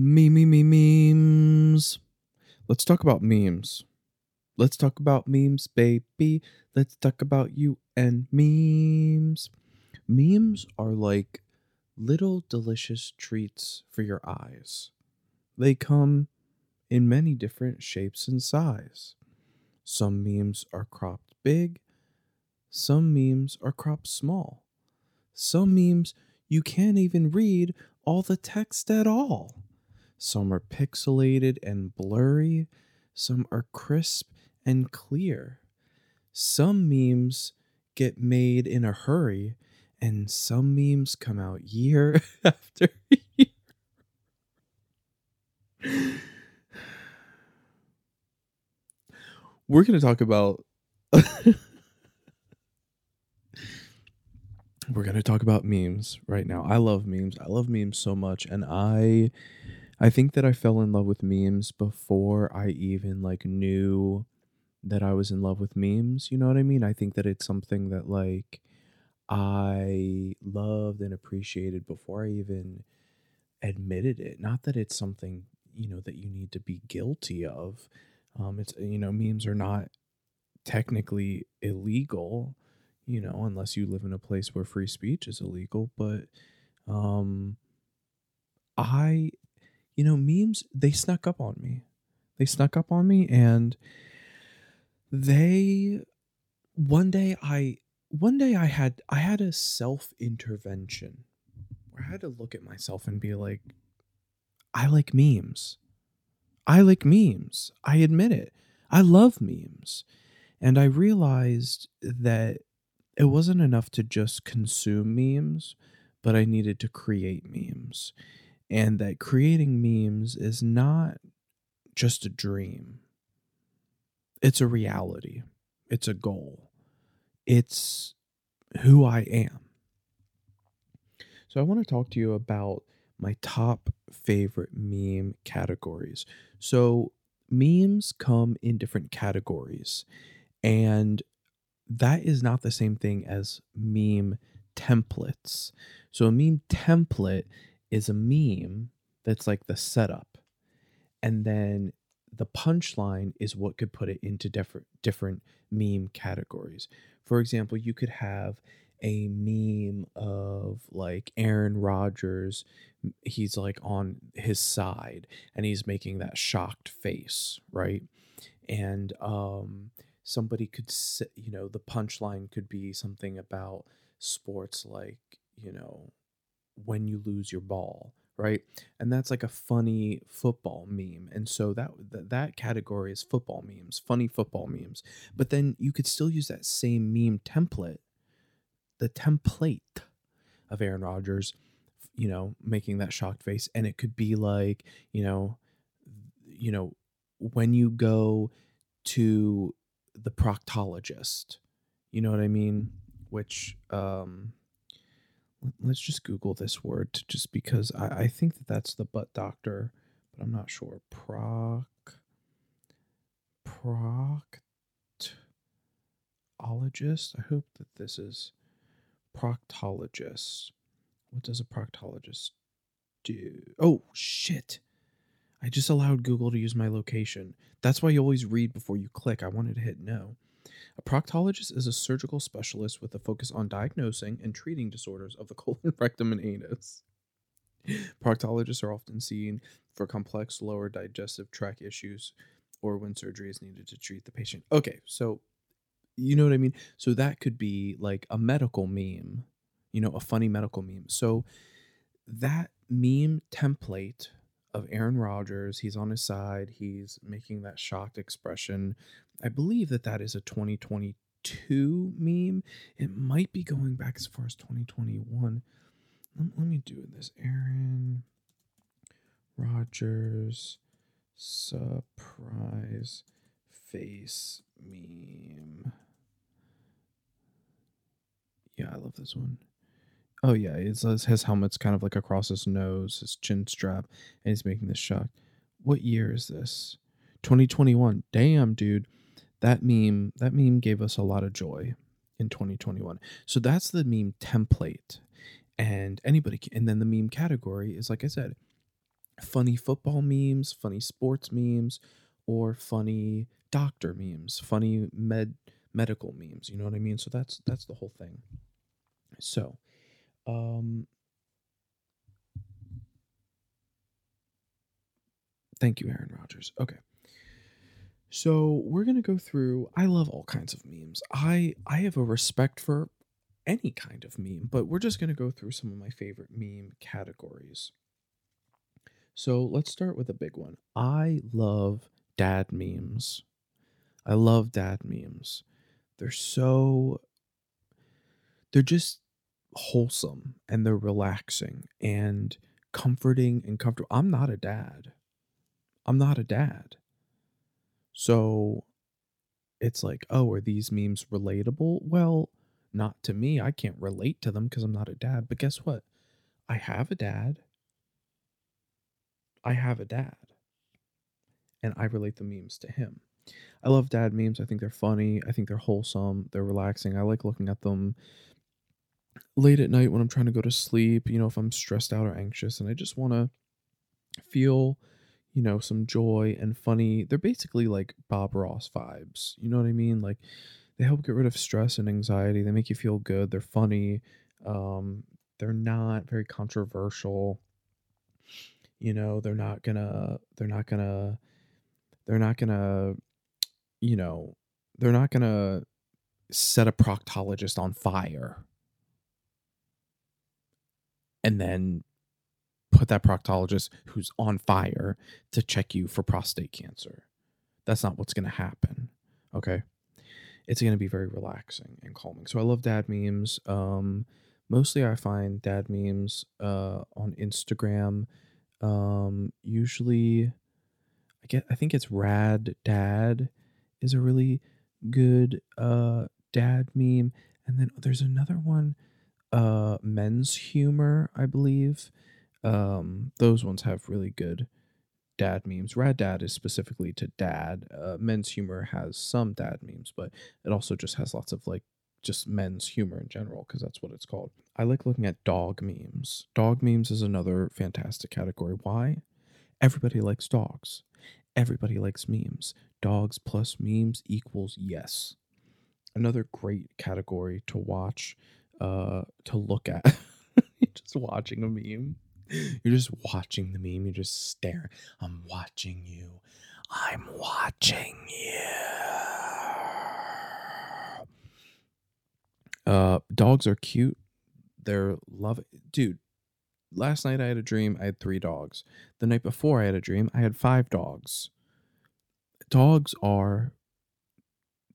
Me, me, me, memes. Let's talk about memes. Let's talk about memes, baby. Let's talk about you and memes. Memes are like little delicious treats for your eyes. They come in many different shapes and size. Some memes are cropped big, some memes are cropped small. Some memes you can't even read all the text at all. Some are pixelated and blurry, some are crisp and clear. Some memes get made in a hurry, and some memes come out year after year. We're going to talk about. We're going to talk about memes right now. I love memes. I love memes so much and I I think that I fell in love with memes before I even like knew that I was in love with memes. You know what I mean? I think that it's something that like I loved and appreciated before I even admitted it. Not that it's something, you know, that you need to be guilty of. Um it's you know, memes are not technically illegal, you know, unless you live in a place where free speech is illegal, but um I you know, memes, they snuck up on me. They snuck up on me and they one day I one day I had I had a self intervention where I had to look at myself and be like I like memes. I like memes. I admit it. I love memes. And I realized that it wasn't enough to just consume memes, but I needed to create memes and that creating memes is not just a dream, it's a reality, it's a goal, it's who I am. So, I want to talk to you about my top favorite meme categories. So, memes come in different categories, and that is not the same thing as meme templates. So, a meme template is a meme that's like the setup and then the punchline is what could put it into different different meme categories. For example you could have a meme of like Aaron Rodgers he's like on his side and he's making that shocked face right? And um somebody could say you know the punchline could be something about sports like you know when you lose your ball right? And that's like a funny football meme and so that that category is football memes funny football memes. But then you could still use that same meme template the template of Aaron Rodgers you know making that shocked face and it could be like you know you know when you go to the proctologist you know what i mean? Which um let's just Google this word just because I, I think that that's the butt doctor, but I'm not sure. Proc proctologist. I hope that this is proctologist. What does a proctologist do? Oh shit. I just allowed Google to use my location. That's why you always read before you click. I wanted to hit no. A proctologist is a surgical specialist with a focus on diagnosing and treating disorders of the colon, rectum, and anus. Proctologists are often seen for complex lower digestive tract issues or when surgery is needed to treat the patient. Okay, so you know what I mean? So that could be like a medical meme, you know, a funny medical meme. So that meme template of Aaron Rodgers, he's on his side, he's making that shocked expression I believe that that is a 2022 meme. It might be going back as far as 2021. Let, me do this. Aaron Rodgers surprise face meme. Yeah, I love this one. Oh yeah, it's uh, his helmet's kind of like across his nose, his chin strap, and he's making this shock. What year is this? 2021. Damn, dude that meme that meme gave us a lot of joy in 2021 so that's the meme template and anybody can, and then the meme category is like i said funny football memes, funny sports memes, or funny doctor memes, funny med medical memes, you know what I mean? So that's that's the whole thing. So, um Thank you, Aaron Rodgers. Okay. So we're gonna go through. I love all kinds of memes. I I have a respect for any kind of meme, but we're just gonna go through some of my favorite meme categories. So let's start with a big one. I love dad memes. I love dad memes. They're so they're just wholesome and they're relaxing and comforting and comfortable. I'm not a dad. I'm not a dad. So it's like, oh, are these memes relatable? Well, not to me. I can't relate to them because I'm not a dad. But guess what? I have a dad. I have a dad. And I relate the memes to him. I love dad memes. I think they're funny. I think they're wholesome. They're relaxing. I like looking at them late at night when I'm trying to go to sleep, you know, if I'm stressed out or anxious and I just want to feel, you know, some joy and funny. They're basically like Bob Ross vibes. You know what I mean? Like they help get rid of stress and anxiety. They make you feel good. They're funny. Um, they're not very controversial. You know, they're not gonna they're not gonna they're not gonna you know, they're not gonna set a proctologist on fire and then put that proctologist who's on fire to check you for prostate cancer. That's not what's going to happen. Okay. It's going to be very relaxing and calming. So I love dad memes. Um, mostly I find dad memes uh, on Instagram. Um, usually, I get I think it's Rad Dad is a really good uh, dad meme, and then there's another one uh men's humor i believe. Um those ones have really good dad memes. Rad dad is specifically to dad. Uh, men's humor has some dad memes but it also just has lots of like just men's humor in general because that's what it's called. I like looking at dog memes. Dog memes is another fantastic category. Why? Everybody likes dogs. Everybody likes memes. Dogs plus memes equals yes. Another great category to watch uh to look at. You're just watching a meme. You're just watching the meme. You're just staring. I'm watching you. I'm watching you. Uh, dogs are cute. They're love. Dude, last night I had a dream. I had three dogs. The night before I had a dream. I had five dogs. Dogs are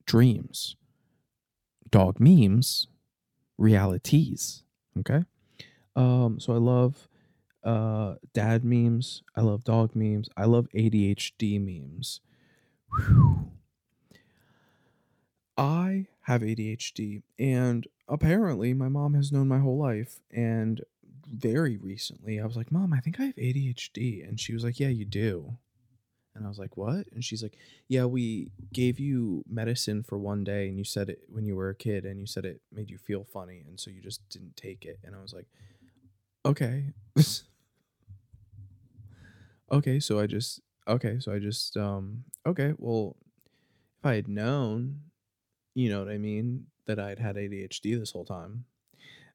dreams. Dog memes realities. Okay. Um, so I love uh dad memes. I love dog memes. I love ADHD memes. Whew. I have ADHD and apparently my mom has known my whole life and very recently I was like, "Mom, I think I have ADHD." And she was like, "Yeah, you do." And I was like, "What?" And she's like, "Yeah, we gave you medicine for one day and you said it when you were a kid and you said it made you feel funny and so you just didn't take it." And I was like, "Okay." okay, so I just okay, so I just um okay, well, if I had known, you know what I mean, that I'd had ADHD this whole time,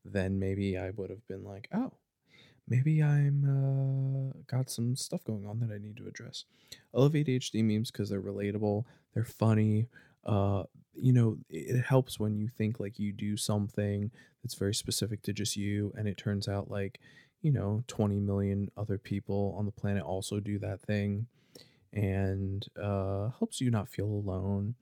then maybe I would have been like, "Oh, maybe I'm uh, got some stuff going on that I need to address. I love ADHD memes because they're relatable, they're funny. Uh, you know, it helps when you think like you do something that's very specific to just you, and it turns out like, you know, 20 million other people on the planet also do that thing, and uh, helps you not feel alone.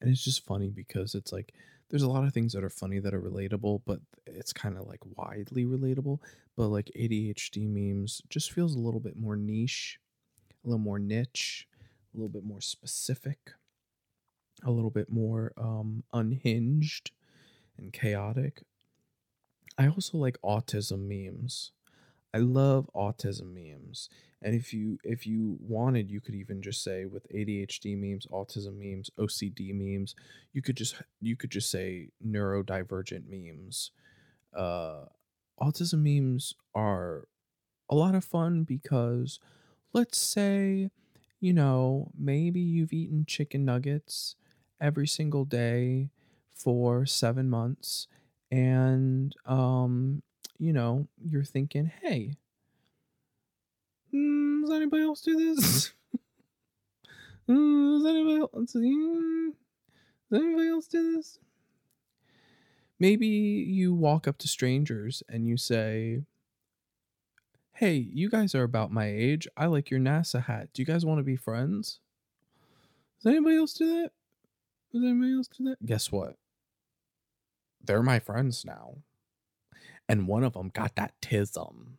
And it's just funny because it's like there's a lot of things that are funny that are relatable, but it's kind of like widely relatable. But like ADHD memes just feels a little bit more niche, a little more niche, a little bit more specific, a little bit more um, unhinged and chaotic. I also like autism memes. I love autism memes. And if you if you wanted, you could even just say with ADHD memes, autism memes, OCD memes, you could just you could just say neurodivergent memes. Uh autism memes are a lot of fun because let's say, you know, maybe you've eaten chicken nuggets every single day for seven months, and um, you know, you're thinking, hey, mm, does anybody else do this? Mm, does anybody else? does anybody else do this? Maybe you walk up to strangers and you say, Hey, you guys are about my age. I like your NASA hat. Do you guys want to be friends? Does anybody else do that? Does anybody else do that? Guess what? They're my friends now. And one of them got that tism.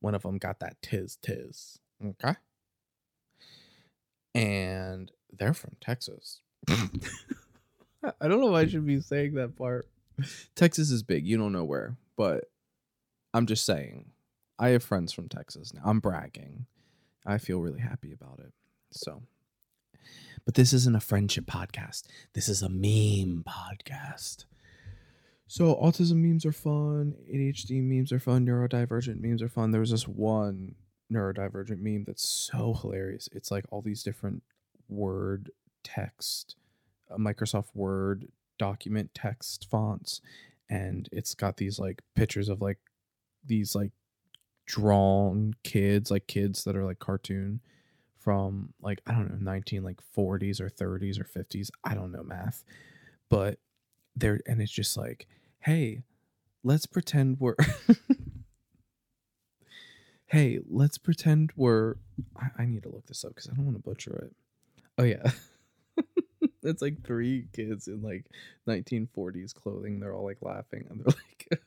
One of them got that tiz tiz. Okay? And they're from Texas. I don't know if I should be saying that part. Texas is big. You don't know where, but I'm just saying. I have friends from Texas now. I'm bragging. I feel really happy about it. So, but this isn't a friendship podcast. This is a meme podcast. So, autism memes are fun. ADHD memes are fun. Neurodivergent memes are fun. There was this one neurodivergent meme that's so hilarious. It's like all these different word text, uh, Microsoft Word document text fonts, and it's got these like pictures of like these like drawn kids, like kids that are like cartoon from like I don't know, 19 like 40s or 30s or 50s. I don't know math. But there and it's just like, "Hey, let's pretend we're Hey, let's pretend we're I, I need to look this up cuz I don't want to butcher it. Oh yeah. it's like three kids in like 1940s clothing. They're all like laughing and they're like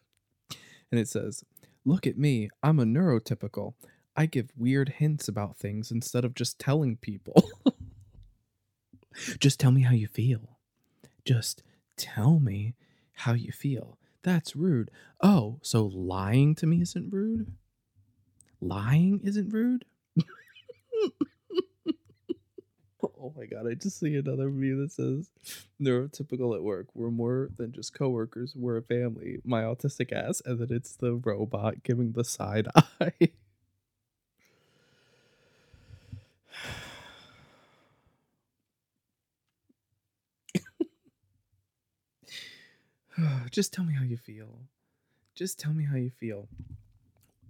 and it says, "Look at me. I'm a neurotypical. I give weird hints about things instead of just telling people." just tell me how you feel. Just tell me how you feel. That's rude. Oh, so lying to me isn't rude? Lying isn't rude? oh my god, I just see another meme that says neurotypical at work. We're more than just coworkers, we're a family. My autistic ass, and then it's the robot giving the side eye. just tell me how you feel. Just tell me how you feel.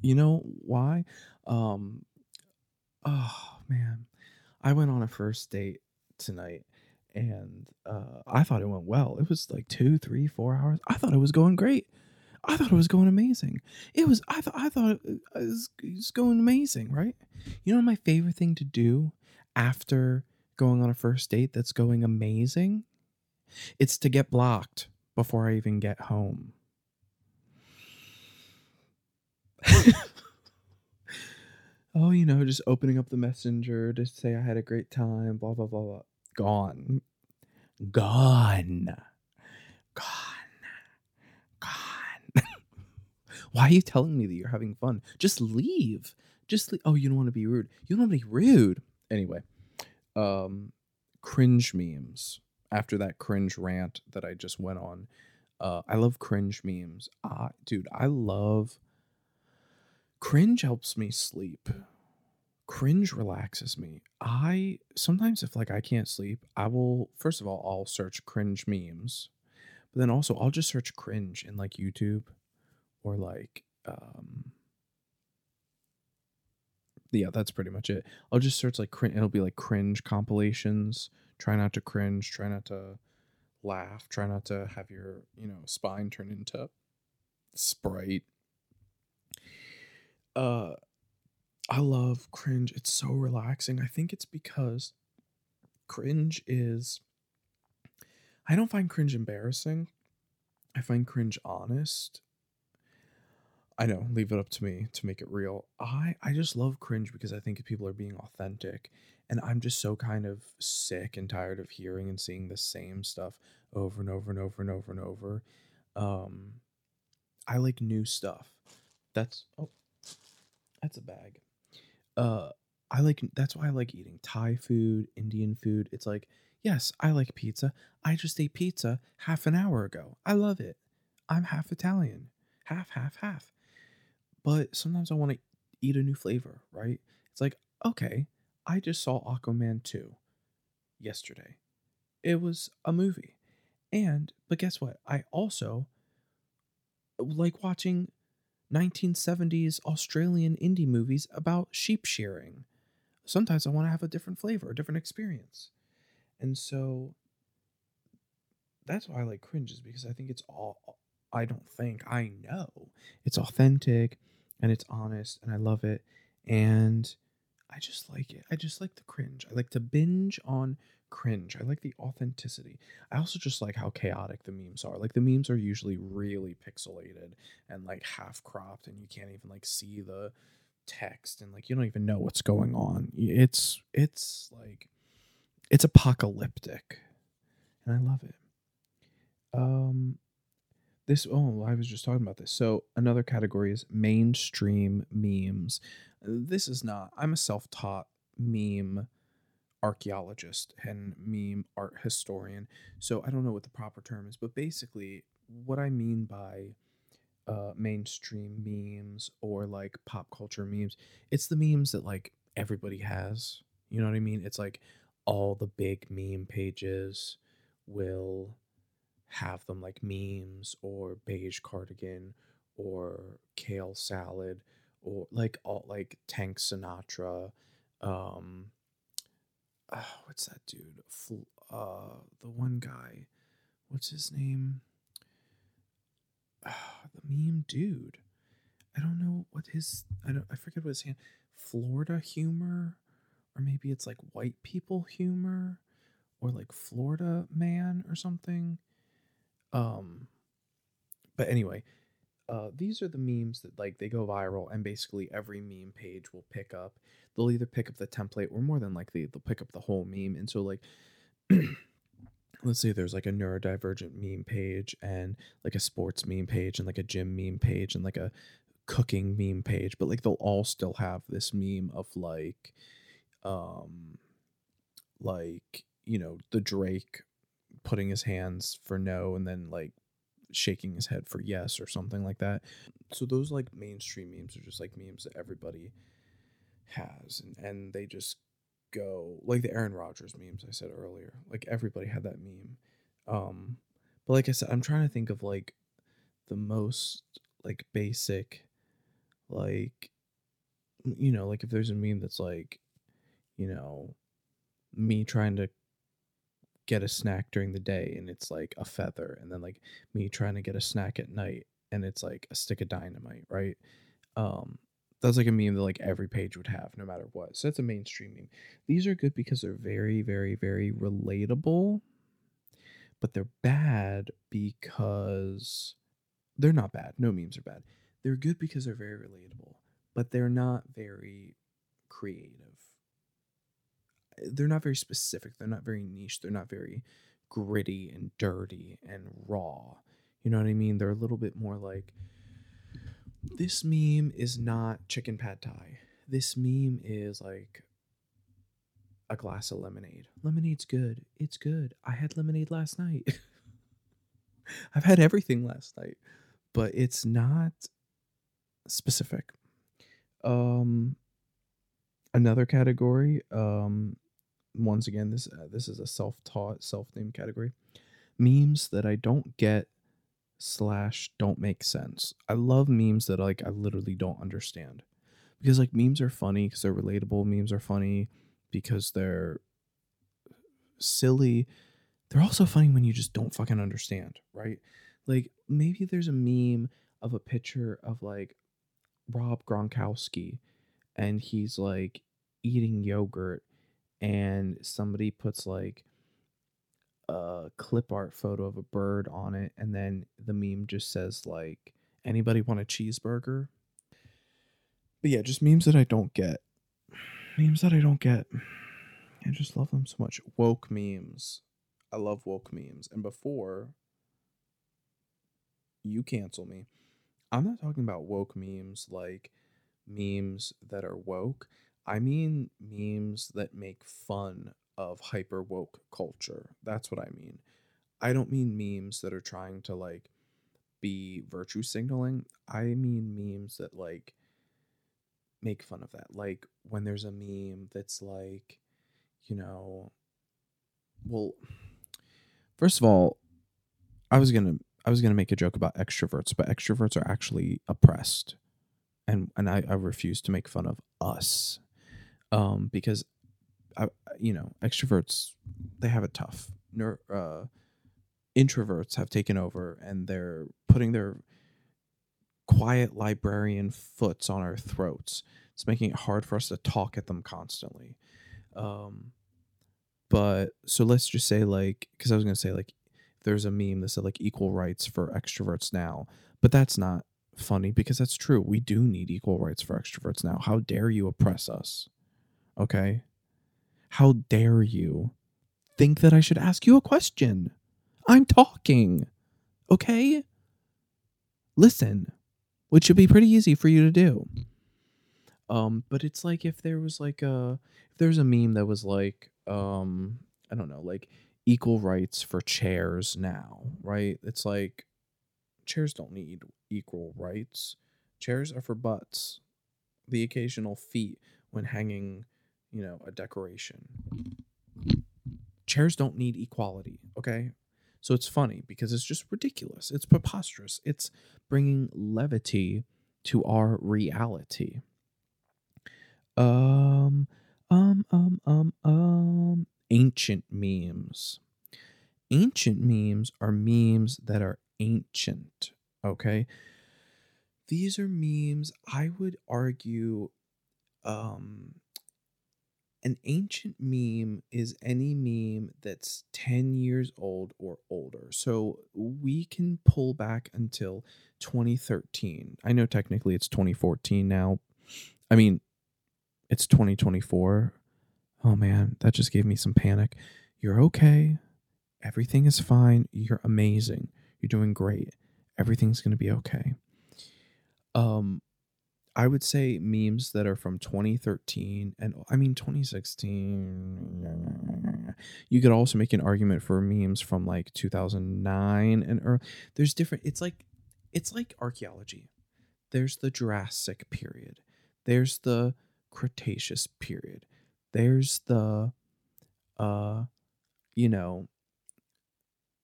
You know why? Um oh man. I went on a first date tonight and uh I thought it went well. It was like two, three, four hours. I thought it was going great. I thought it was going amazing. It was I thought I thought it was, it was going amazing, right? You know my favorite thing to do after going on a first date that's going amazing? It's to get blocked before I even get home. Oh, you know, just opening up the messenger to say I had a great time, blah, blah, blah, blah. Gone. Gone. Gone. Gone. Why are you telling me that you're having fun? Just leave. Just leave. Oh, you don't want to be rude. You don't want to be rude. Anyway, um, cringe memes. After that cringe rant that I just went on, uh, I love cringe memes. Uh, dude, I love cringe helps me sleep. Cringe relaxes me. I sometimes if like i can't sleep i will first of all i'll search cringe memes but then also i'll just search cringe in like youtube or like um yeah that's pretty much it. I'll just search like cringe it'll be like cringe compilations. Try not to cringe try not to laugh try not to have your you know spine turn into sprite uh I love cringe. It's so relaxing. I think it's because cringe is I don't find cringe embarrassing. I find cringe honest. I know, leave it up to me to make it real. I I just love cringe because I think people are being authentic and I'm just so kind of sick and tired of hearing and seeing the same stuff over and over and over and over and over. Um I like new stuff. That's oh that's a bag. Uh, I like that's why I like eating Thai food, Indian food. It's like, yes, I like pizza. I just ate pizza half an hour ago. I love it. I'm half Italian, half, half, half. But sometimes I want to eat a new flavor, right? It's like okay, I just saw Aquaman 2 yesterday. It was a movie. And, but guess what? I also like watching 1970s Australian indie movies about sheep shearing. Sometimes I want to have a different flavor, a different experience. And so that's why I like cringes because I think it's all I don't think I know it's authentic and it's honest and I love it and I just like it. I just like the cringe. I like to binge on cringe. I like the authenticity. I also just like how chaotic the memes are. Like the memes are usually really pixelated and like half cropped and you can't even like see the text and like you don't even know what's going on. It's it's like it's apocalyptic. And I love it. Um this oh, I was just talking about this. So another category is mainstream memes. This is not. I'm a self-taught meme archaeologist and meme art historian. So I don't know what the proper term is, but basically what I mean by uh, mainstream memes or like pop culture memes, it's the memes that like everybody has. You know what I mean? It's like all the big meme pages will have them like memes or beige cardigan or kale salad or like all like Tank Sinatra um uh, what's that dude? Uh the one guy. What's his name? Uh, the meme dude. I don't know what his I don't I forget what his hand Florida humor? Or maybe it's like white people humor? Or like Florida man or something? Um, but anyway, uh, these are the memes that like they go viral, and basically every meme page will pick up. They'll either pick up the template, or more than likely they'll pick up the whole meme. And so like. let's say there's like a neurodivergent meme page and like a sports meme page and like a gym meme page and like a cooking meme page but like they'll all still have this meme of like um like you know the drake putting his hands for no and then like shaking his head for yes or something like that. So those like mainstream memes are just like memes that everybody has and, and they just go like the Aaron Rodgers memes I said earlier. Like everybody had that meme. Um but like I said, I'm trying to think of like the most like basic like you know, like if there's a meme that's like, you know, me trying to get a snack during the day and it's like a feather and then like me trying to get a snack at night and it's like a stick of dynamite right? Um that's like a meme that like every page would have no matter what so that's a mainstream meme. These are good because they're very very very relatable but they're bad because they're not bad no memes are bad. They're good because they're very relatable but they're not very creative they're not very specific. They're not very niche. They're not very gritty and dirty and raw. You know what I mean? They're a little bit more like this meme is not chicken pad thai. This meme is like a glass of lemonade. Lemonade's good. It's good. I had lemonade last night. I've had everything last night, but it's not specific. Um another category um once again, this uh, this is a self-taught, self-named category. Memes that I don't get slash don't make sense. I love memes that like I literally don't understand because like memes are funny because they're relatable. Memes are funny because they're silly. They're also funny when you just don't fucking understand, right? Like maybe there's a meme of a picture of like Rob Gronkowski and he's like eating yogurt and somebody puts like a clip art photo of a bird on it and then the meme just says like anybody want a cheeseburger? But yeah just memes that i don't get. Memes that i don't get. I just love them so much. Woke memes. I love woke memes. And before you cancel me. I'm not talking about woke memes like memes that are woke I mean memes that make fun of hyper woke culture. That's what I mean. I don't mean memes that are trying to like be virtue signaling. I mean memes that like make fun of that. Like when there's a meme that's like, you know, well, first of all, I was gonna I was gonna make a joke about extroverts, but extroverts are actually oppressed, and and I, I refuse to make fun of us, um, because, I you know extroverts they have it tough. Uh, introverts have taken over, and they're putting their quiet librarian foots on our throats. It's making it hard for us to talk at them constantly. Um, but so let's just say like, because I was gonna say like, there's a meme that said like equal rights for extroverts now, but that's not funny because that's true. We do need equal rights for extroverts now. How dare you oppress us? Okay. How dare you think that I should ask you a question? I'm talking. Okay? Listen which should be pretty easy for you to do. Um, but it's like if there was like a if there's a meme that was like um I don't know like equal rights for chairs now, right? It's like chairs don't need equal rights. Chairs are for butts, the occasional feet when hanging, you know, a decoration. Chairs don't need equality, okay? So it's funny because it's just ridiculous. It's preposterous. It's bringing levity to our reality. Um, um, um, um, um, ancient memes. Ancient memes are memes that are ancient, okay? These are memes I would argue um an ancient meme is any meme that's 10 years old or older. So we can pull back until 2013. I know technically it's 2014 now. I mean, it's 2024. Oh man, that just gave me some panic. You're okay. Everything is fine. You're amazing. You're doing great. Everything's going to be okay. Um I would say memes that are from 2013 and I mean 2016. You could also make an argument for memes from like 2009 and or there's different it's like it's like archaeology. There's the Jurassic period. There's the Cretaceous period. There's the uh you know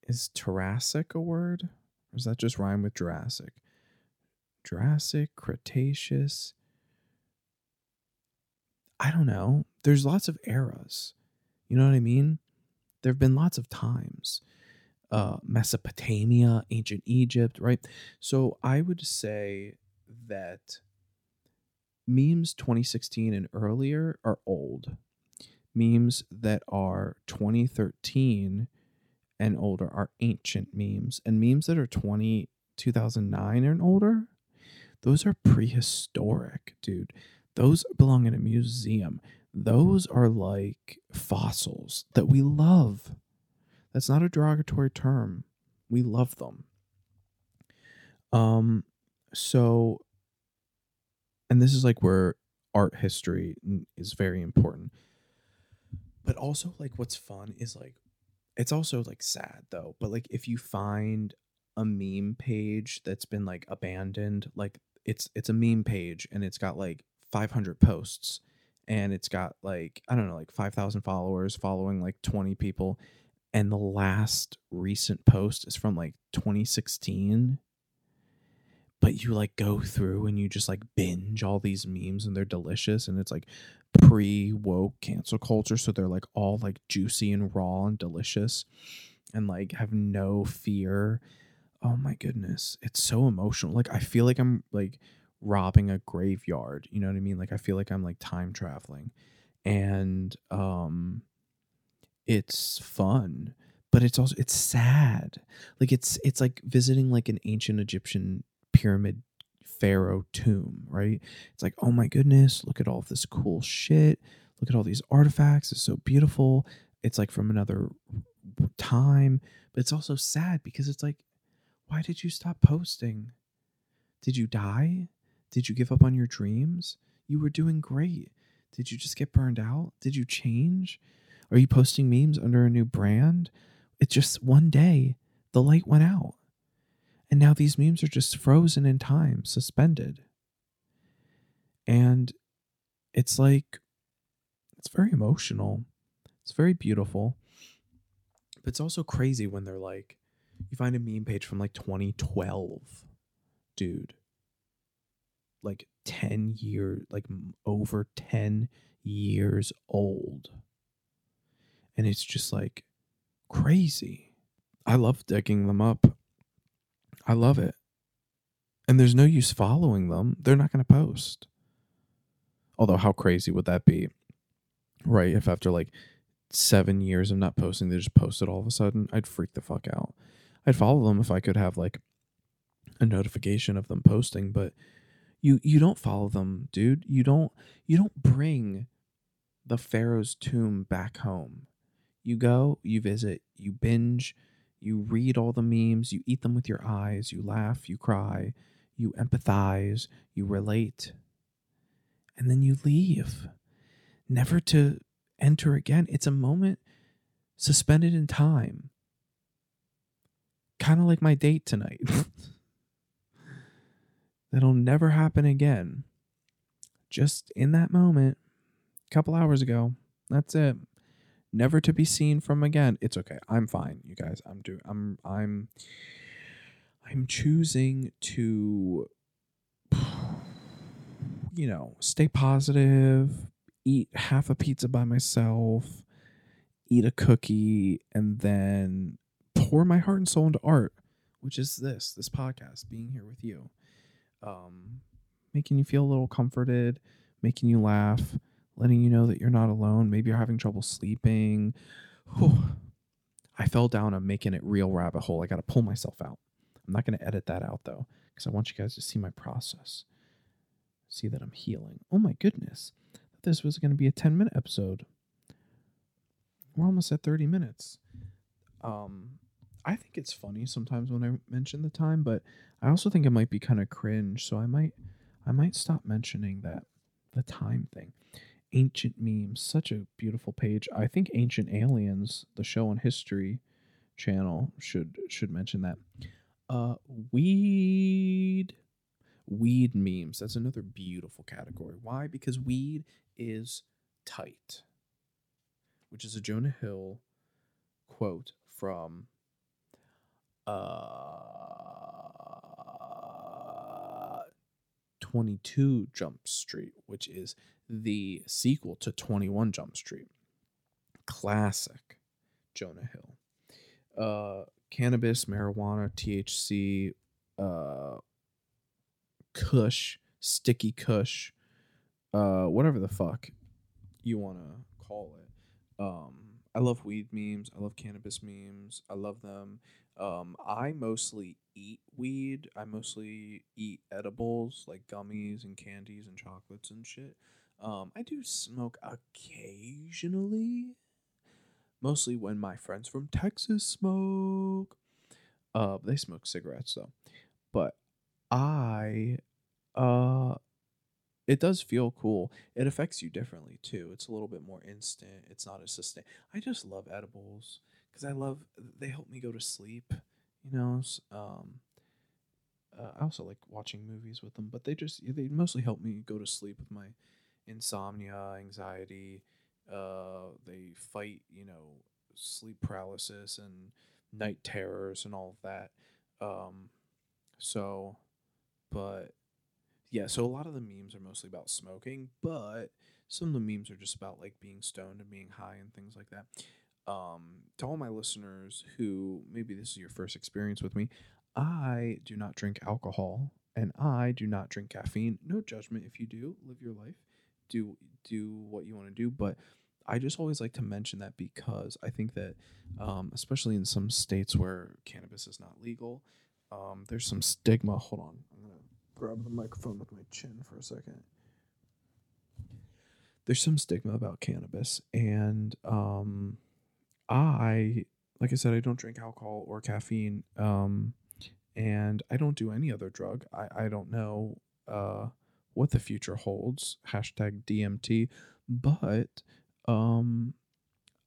is Triassic a word? Or does that just rhyme with Jurassic? Jurassic, Cretaceous. I don't know. There's lots of eras. You know what I mean? There have been lots of times. Uh, Mesopotamia, ancient Egypt, right? So I would say that memes 2016 and earlier are old. Memes that are 2013 and older are ancient memes. And memes that are 20, 2009 and older those are prehistoric, dude. Those belong in a museum. Those are like fossils that we love. That's not a derogatory term. We love them. Um so and this is like where art history is very important. But also like what's fun is like it's also like sad though, but like if you find a meme page that's been like abandoned like it's it's a meme page and it's got like 500 posts and it's got like i don't know like 5000 followers following like 20 people and the last recent post is from like 2016 but you like go through and you just like binge all these memes and they're delicious and it's like pre woke cancel culture so they're like all like juicy and raw and delicious and like have no fear oh my goodness it's so emotional like i feel like i'm like robbing a graveyard you know what i mean? Like i feel like i'm like time traveling. And um it's fun but it's also it's sad. Like it's it's like visiting like an ancient egyptian pyramid pharaoh tomb right? It's like oh my goodness look at all this cool shit. Look at all these artifacts it's so beautiful. It's like from another time but it's also sad because it's like why did you stop posting? Did you die? Did you give up on your dreams? You were doing great. Did you just get burned out? Did you change? Are you posting memes under a new brand? It's just one day the light went out. And now these memes are just frozen in time, suspended. And it's like it's very emotional. It's very beautiful. But it's also crazy when they're like you find a meme page from like 2012. Dude. Like 10 years, like over 10 years old. And it's just like crazy. I love digging them up. I love it. And there's no use following them. They're not going to post. Although, how crazy would that be? Right? If after like seven years of not posting, they just posted all of a sudden, I'd freak the fuck out. I'd follow them if I could have like a notification of them posting, but you you don't follow them, dude. You don't you don't bring the pharaoh's tomb back home. You go, you visit, you binge, you read all the memes, you eat them with your eyes, you laugh, you cry, you empathize, you relate, and then you leave, never to enter again. It's a moment suspended in time. Kind of like my date tonight. That'll never happen again. Just in that moment, a couple hours ago. That's it. Never to be seen from again. It's okay. I'm fine, you guys. I'm doing I'm I'm I'm choosing to you know, stay positive, eat half a pizza by myself, eat a cookie, and then pour my heart and soul into art, which is this, this podcast, being here with you. Um, making you feel a little comforted, making you laugh, letting you know that you're not alone. Maybe you're having trouble sleeping. Whew. I fell down a making it real rabbit hole. I got to pull myself out. I'm not going to edit that out though, because I want you guys to see my process see that I'm healing. Oh my goodness. This was going to be a 10 minute episode. We're almost at 30 minutes. Um I think it's funny sometimes when I mention the time, but I also think it might be kind of cringe, so I might I might stop mentioning that the time thing. Ancient memes, such a beautiful page. I think Ancient Aliens, the show on History channel should should mention that. Uh weed Weed memes. That's another beautiful category. Why? Because weed is tight, which is a Jonah Hill quote from uh 22 Jump Street, which is the sequel to 21 Jump Street. Classic Jonah Hill. Uh cannabis, marijuana, THC, uh kush, sticky kush, uh, whatever the fuck you want to call it. Um, I love weed memes. I love cannabis memes. I love them. Um, I mostly eat weed. I mostly eat edibles like gummies and candies and chocolates and shit. Um, I do smoke occasionally, mostly when my friends from Texas smoke. Uh, they smoke cigarettes though. But I uh it does feel cool. It affects you differently too. It's a little bit more instant. It's not as sustain. I just love edibles because I love they help me go to sleep. You know, um, uh, I also like watching movies with them, but they just they mostly help me go to sleep with my insomnia, anxiety. Uh, they fight you know sleep paralysis and night terrors and all of that. Um, so, but yeah, so a lot of the memes are mostly about smoking, but some of the memes are just about like being stoned and being high and things like that. Um, to all my listeners who maybe this is your first experience with me, I do not drink alcohol and I do not drink caffeine. No judgment if you do. Live your life. Do do what you want to do, but I just always like to mention that because I think that, um, especially in some states where cannabis is not legal, um, there's some stigma. Hold on, I'm gonna grab the microphone with my chin for a second. There's some stigma about cannabis, and um, I, like I said, I don't drink alcohol or caffeine, um, and I don't do any other drug. I, I don't know uh, what the future holds. Hashtag DMT, but um,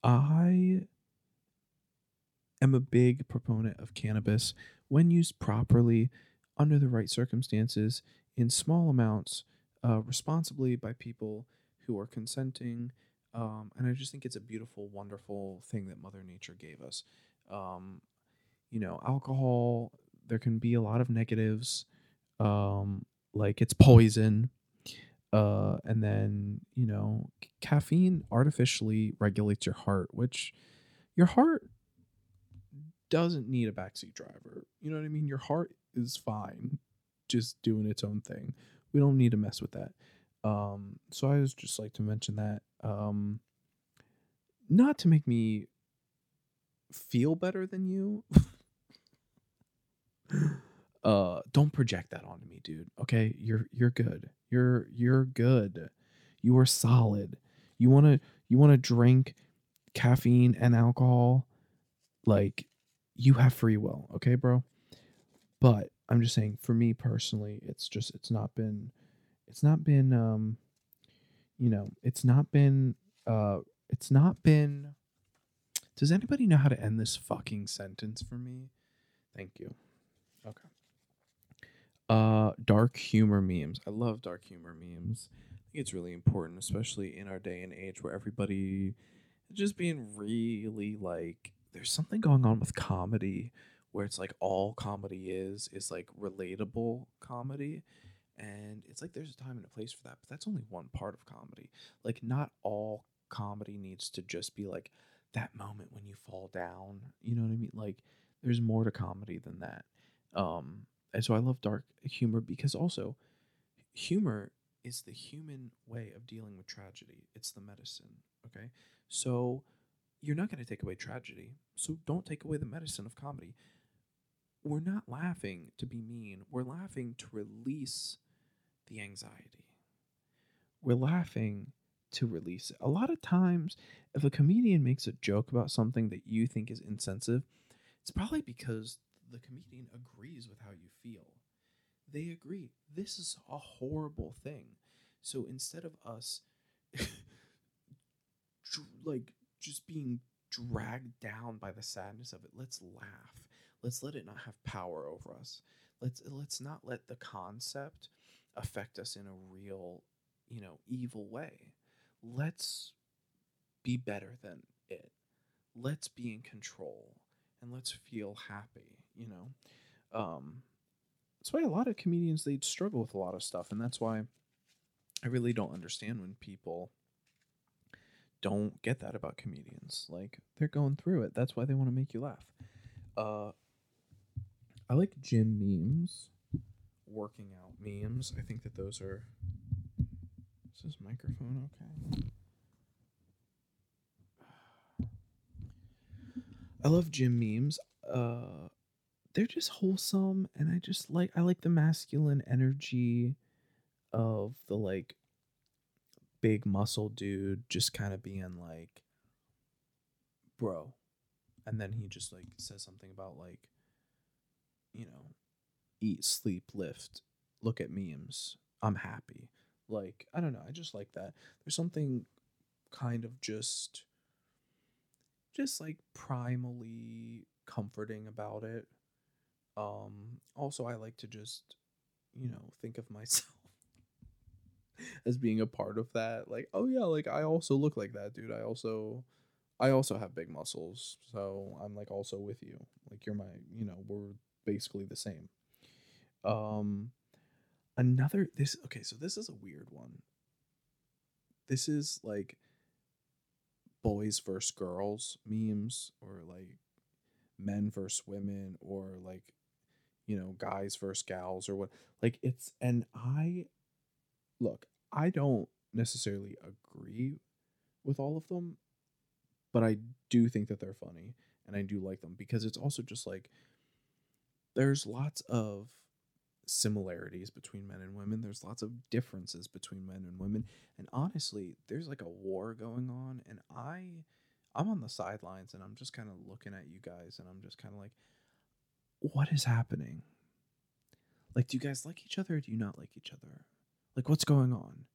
I am a big proponent of cannabis when used properly under the right circumstances in small amounts uh, responsibly by people who are consenting. Um, and I just think it's a beautiful, wonderful thing that Mother Nature gave us. Um, you know, alcohol, there can be a lot of negatives, um, like it's poison. Uh, and then, you know, c- caffeine artificially regulates your heart, which your heart doesn't need a backseat driver. You know what I mean? Your heart is fine just doing its own thing. We don't need to mess with that. Um, so I was just like to mention that. Um, not to make me feel better than you. uh, don't project that onto me, dude. Okay? You're you're good. You're you're good. You are solid. You want to you want to drink caffeine and alcohol like you have free will, okay, bro? But I'm just saying for me personally, it's just it's not been it's not been um you know, it's not been uh it's not been Does anybody know how to end this fucking sentence for me? Thank you. Okay. Uh dark humor memes. I love dark humor memes. I think it's really important, especially in our day and age where everybody is just being really like there's something going on with comedy where it's like all comedy is is like relatable comedy and it's like there's a time and a place for that but that's only one part of comedy. Like not all comedy needs to just be like that moment when you fall down you know what i mean? Like there's more to comedy than that. Um and so i love dark humor because also humor is the human way of dealing with tragedy. It's the medicine okay? So you're not going to take away tragedy so don't take away the medicine of comedy. We're not laughing to be mean. We're laughing to release the anxiety. We're laughing to release it. A lot of times, if a comedian makes a joke about something that you think is insensitive, it's probably because the comedian agrees with how you feel. They agree. This is a horrible thing. So instead of us like just being dragged down by the sadness of it, let's laugh let's let it not have power over us let's let's not let the concept affect us in a real you know evil way. Let's be better than it. Let's be in control and let's feel happy you know? Um that's why a lot of comedians they struggle with a lot of stuff and that's why i really don't understand when people don't get that about comedians. Like they're going through it. That's why they want to make you laugh. Uh I like gym memes, working out memes. I think that those are. Is this microphone okay? I love gym memes. Uh, they're just wholesome, and I just like I like the masculine energy of the like big muscle dude just kind of being like, bro, and then he just like says something about like you know, eat, sleep, lift, look at memes. I'm happy. Like, I don't know. I just like that. There's something kind of just, just like primally comforting about it. Um, also, I like to just, you know, think of myself as being a part of that. Like, oh yeah, like I also look like that, dude. I also, I also have big muscles, so I'm like also with you. Like you're my, you know, we're basically the same. Um, another this okay, so this is a weird one. This is like boys versus girls memes, or like men versus women, or like you know guys versus gals, or what. Like it's and I look, I don't necessarily agree with all of them, but I do think that they're funny and I do like them because it's also just like there's lots of similarities between men and women. There's lots of differences between men and women. And honestly, there's like a war going on and I I'm on the sidelines and I'm just kind of looking at you guys and I'm just kind of like what is happening? Like do you guys like each other do you not like each other? Like what's going on?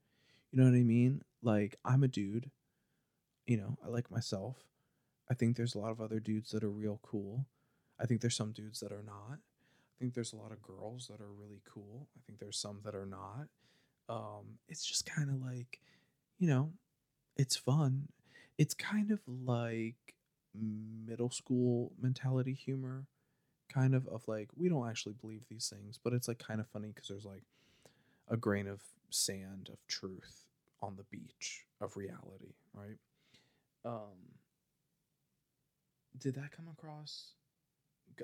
You know what I mean? Like I'm a dude. You know, I like myself. I think there's a lot of other dudes that are real cool. I think there's some dudes that are not. I think there's a lot of girls that are really cool. I think there's some that are not. Um, it's just kind of like, you know, it's fun. It's kind of like middle school mentality humor, kind of of like we don't actually believe these things, but it's like kind of funny because there's like a grain of sand of truth on the beach of reality, right? Um, did that come across?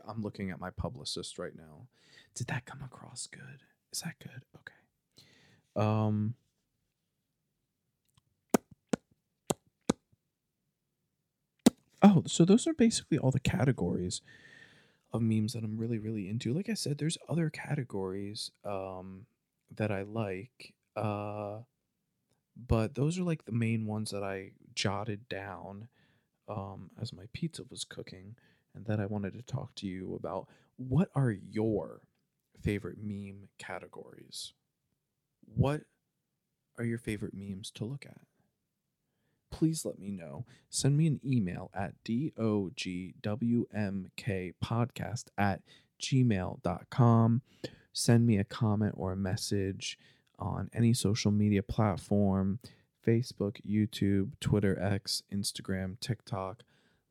I'm looking at my publicist right now. Did that come across good? Is that good? Okay. Um Oh, so those are basically all the categories of memes that I'm really really into. Like I said, there's other categories um that I like. Uh but those are like the main ones that I jotted down um as my pizza was cooking and that I wanted to talk to you about. What are your favorite meme categories? What are your favorite memes to look at? Please let me know. Send me an email at dogwmkpodcast at gmail.com. Send me a comment or a message on any social media platform Facebook, YouTube, Twitter, X, Instagram, TikTok,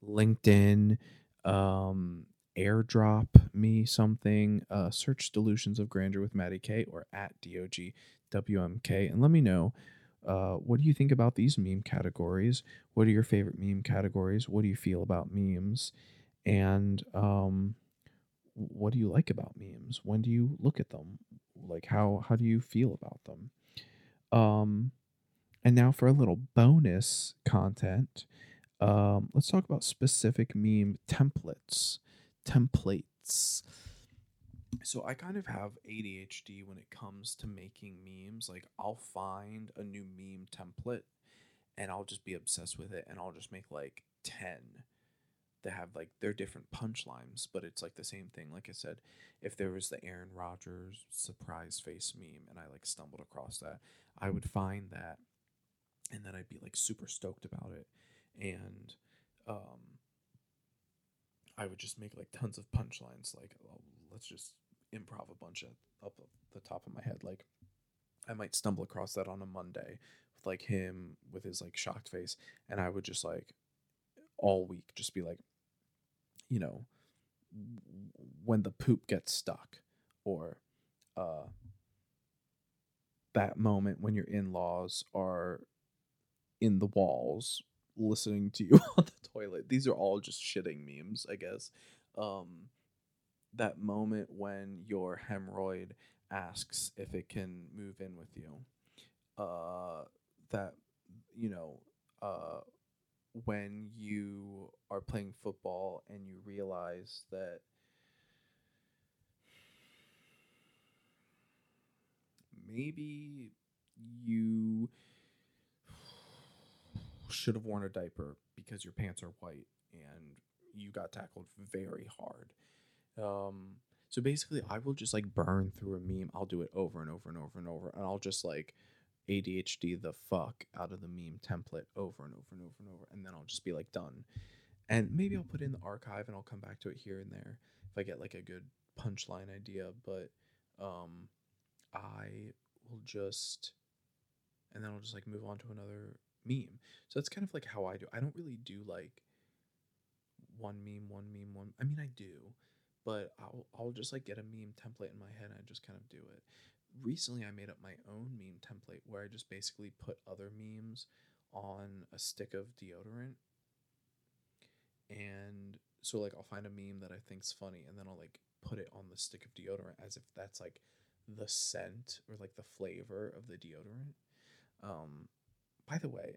LinkedIn um, airdrop me something, uh, search Delusions of Grandeur with Matty K or at DOGWMK and let me know uh, what do you think about these meme categories? What are your favorite meme categories? What do you feel about memes? And um, what do you like about memes? When do you look at them? Like how how do you feel about them? Um, and now for a little bonus content. Um, let's talk about specific meme templates. Templates. So I kind of have ADHD when it comes to making memes. Like I'll find a new meme template and I'll just be obsessed with it and I'll just make like 10 that have like their different punchlines, but it's like the same thing. Like I said, if there was the Aaron Rodgers surprise face meme and I like stumbled across that, I would find that and then I'd be like super stoked about it and um, I would just make like tons of punchlines. Like, oh, let's just improv a bunch of up the top of my head. Like, I might stumble across that on a Monday with like him with his like shocked face, and I would just like all week just be like, you know, when the poop gets stuck, or uh, that moment when your in laws are in the walls listening to you on the toilet. These are all just shitting memes, I guess. Um, that moment when your hemorrhoid asks if it can move in with you. Uh, that, you know, uh, when you are playing football and you realize that maybe you should have worn a diaper because your pants are white and you got tackled very hard. Um, so basically, I will just like burn through a meme. I'll do it over and over and over and over, and I'll just like ADHD the fuck out of the meme template over and over and over and over, and then I'll just be like done. And maybe I'll put it in the archive and I'll come back to it here and there if I get like a good punchline idea. But um, I will just, and then I'll just like move on to another meme. So that's kind of like how I do. I don't really do like one meme, one meme, one. I mean, I do, but I'll I'll just like get a meme template in my head and I just kind of do it. Recently, I made up my own meme template where I just basically put other memes on a stick of deodorant, and so like I'll find a meme that I think's funny, and then I'll like put it on the stick of deodorant as if that's like the scent or like the flavor of the deodorant. Um, by the way,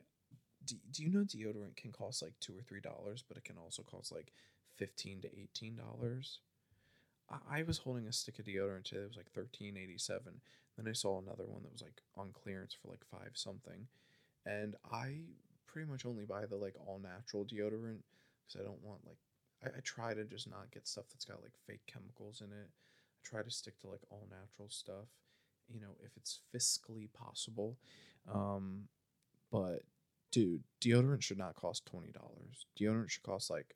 do, do you know deodorant can cost like two or three dollars, but it can also cost like fifteen to eighteen dollars? I, was holding a stick of deodorant today It was like thirteen eighty seven. Then I saw another one that was like on clearance for like five something, and I pretty much only buy the like all natural deodorant because I don't want like I, I try to just not get stuff that's got like fake chemicals in it. I try to stick to like all natural stuff, you know, if it's fiscally possible. Um, but dude, deodorant should not cost twenty dollars. Deodorant should cost like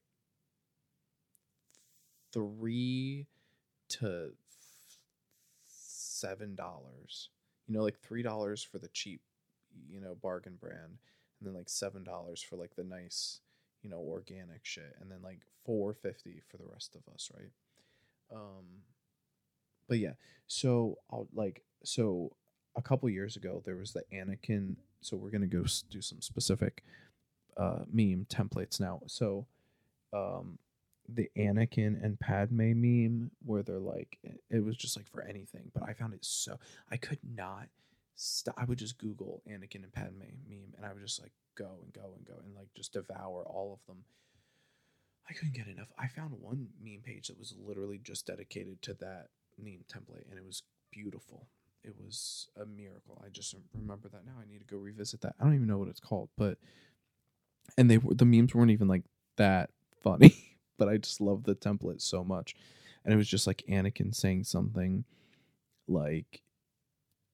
three to seven dollars. You know, like three dollars for the cheap, you know, bargain brand, and then like seven dollars for like the nice, you know, organic shit, and then like four fifty for the rest of us, right? Um, but yeah, so I'll like so a couple years ago there was the Anakin. So we're gonna go do some specific uh, meme templates now. So, um, the Anakin and Padme meme where they're like, it was just like for anything, but I found it so I could not. I would just Google Anakin and Padme meme, and I would just like go and go and go and like just devour all of them. I couldn't get enough. I found one meme page that was literally just dedicated to that meme template, and it was beautiful. It was a miracle. I just remember that now. I need to go revisit that. I don't even know what it's called, but and they were the memes weren't even like that funny, but I just love the template so much. And it was just like Anakin saying something like,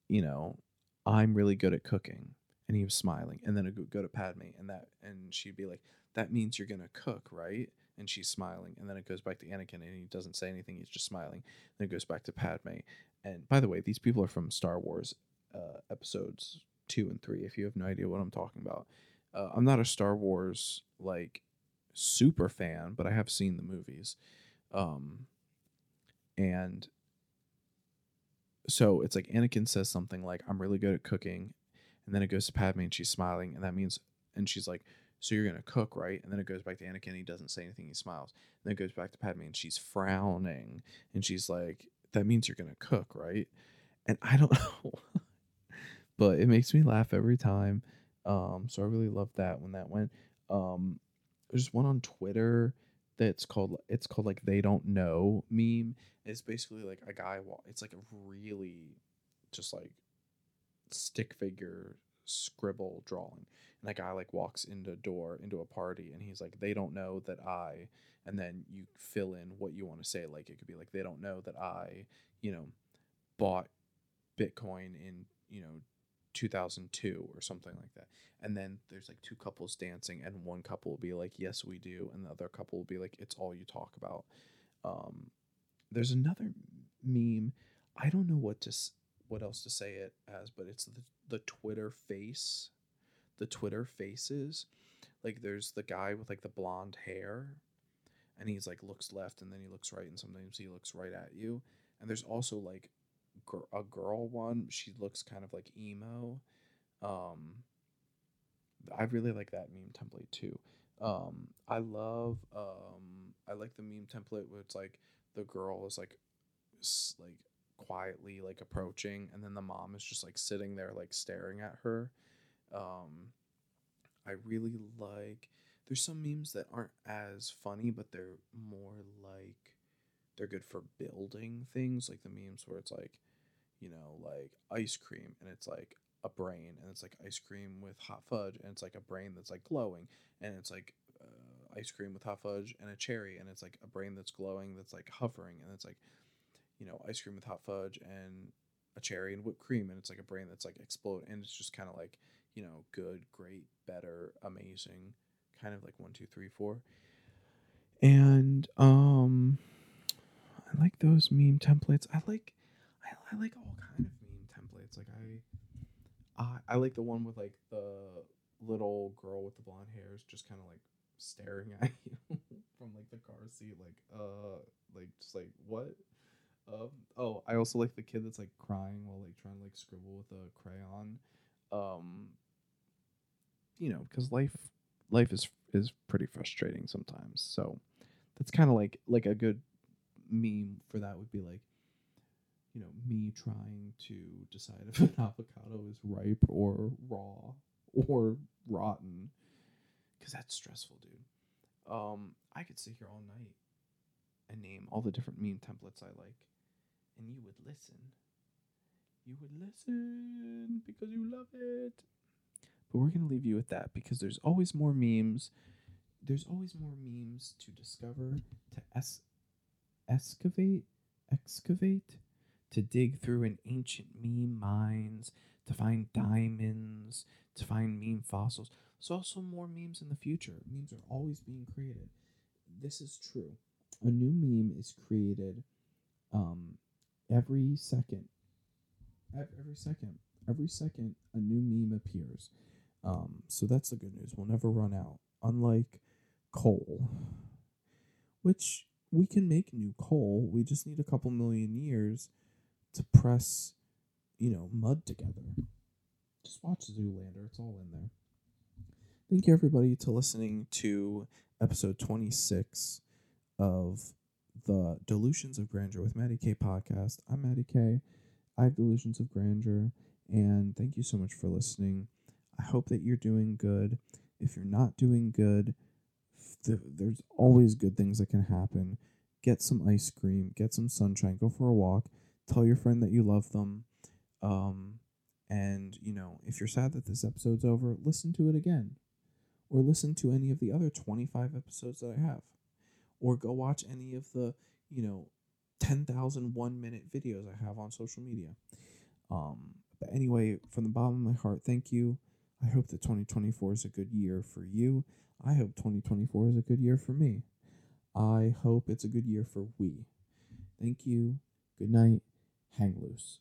you know, I'm really good at cooking. And he was smiling. And then it would go to Padme and that and she'd be like, That means you're gonna cook, right? And she's smiling. And then it goes back to Anakin and he doesn't say anything, he's just smiling. Then it goes back to Padme. And by the way, these people are from Star Wars uh, episodes two and three, if you have no idea what I'm talking about. Uh, I'm not a Star Wars like super fan, but I have seen the movies. Um, and so it's like Anakin says something like, I'm really good at cooking. And then it goes to Padme and she's smiling. And that means, and she's like, So you're to cook, right? And then it goes back to Anakin. He doesn't say anything. He smiles. And then it goes back to Padme and she's frowning. And she's like, That means you're to cook, right? And I don't know. but it makes me laugh every time. Um, so I really loved that when that went. Um, there's one on Twitter that's called it's called like they don't know meme. It's basically like a guy. It's like a really just like stick figure scribble drawing, and that guy like walks into a door into a party, and he's like, they don't know that I, and then you fill in what you want to say. Like it could be like they don't know that I, you know, bought Bitcoin in you know 2002 or something like that. And then there's like two couples dancing, and one couple will be like, "Yes, we do," and the other couple will be like, "It's all you talk about." Um, there's another meme. I don't know what to s- what else to say it as, but it's the the Twitter face, the Twitter faces. Like there's the guy with like the blonde hair, and he's like looks left and then he looks right, and sometimes he looks right at you. And there's also like gir- a girl one. She looks kind of like emo. Um, I really like that meme template too. Um, I love um, I like the meme template where it's like the girl is like like quietly like approaching, and then the mom is just like sitting there like staring at her. Um, I really like. There's some memes that aren't as funny, but they're more like they're good for building things, like the memes where it's like, you know, like ice cream, and it's like a brain, and it's like ice cream with hot fudge, and it's like a brain that's like glowing, and it's like uh, ice cream with hot fudge and a cherry, and it's like a brain that's glowing that's like hovering, and it's like, you know, ice cream with hot fudge and a cherry and whipped cream, and it's like a brain that's like explode, and it's just kind of like, you know, good, great, better, amazing, kind of like one, two, three, four, and um. I like those meme templates. I like, I, I like all kind of meme templates. Like I, I, I like the one with like the little girl with the blonde hair is just kind of like staring at you from like the car seat, like uh, like just like what? Oh, I also like the kid that's like crying while like trying to like scribble with a crayon. Um, you know, because life, life is is pretty frustrating sometimes. So that's kind of like like a good meme for that would be like you know me trying to decide if an avocado is ripe or raw or rotten because that's stressful dude um i could sit here all night and name all the different meme templates i like and you would listen. You would listen because you love it. But we're going to leave you with that because there's always more memes. There's always more memes to discover to es- excavate excavate to dig through an ancient meme mines to find diamonds to find meme fossils. There's also more memes in the future. Memes are always being created. This is true. A new meme is created um every second ev- every second Every second, a new meme appears. Um, so that's the good news. We'll never run out. Unlike coal, which we can make new coal. We just need a couple million years to press, you know, mud together. Just watch Zoolander. It's all in there. Thank you, everybody, to listening to episode 26 of the Delusions of Grandeur with Matty K podcast. I'm Matty K. I have Delusions of Grandeur, and thank you so much for listening. I hope that you're doing good. If you're not doing good, th- there's always good things that can happen. Get some ice cream, get some sunshine, go for a walk, tell your friend that you love them. Um, and, you know, if you're sad that this episode's over, listen to it again. Or listen to any of the other 25 episodes that I have. Or go watch any of the, you know, 10,000 one minute videos I have on social media. Um, but anyway, from the bottom of my heart, thank you. I hope that 2024 is a good year for you. I hope 2024 is a good year for me. I hope it's a good year for we. Thank you. Good night. Hang loose.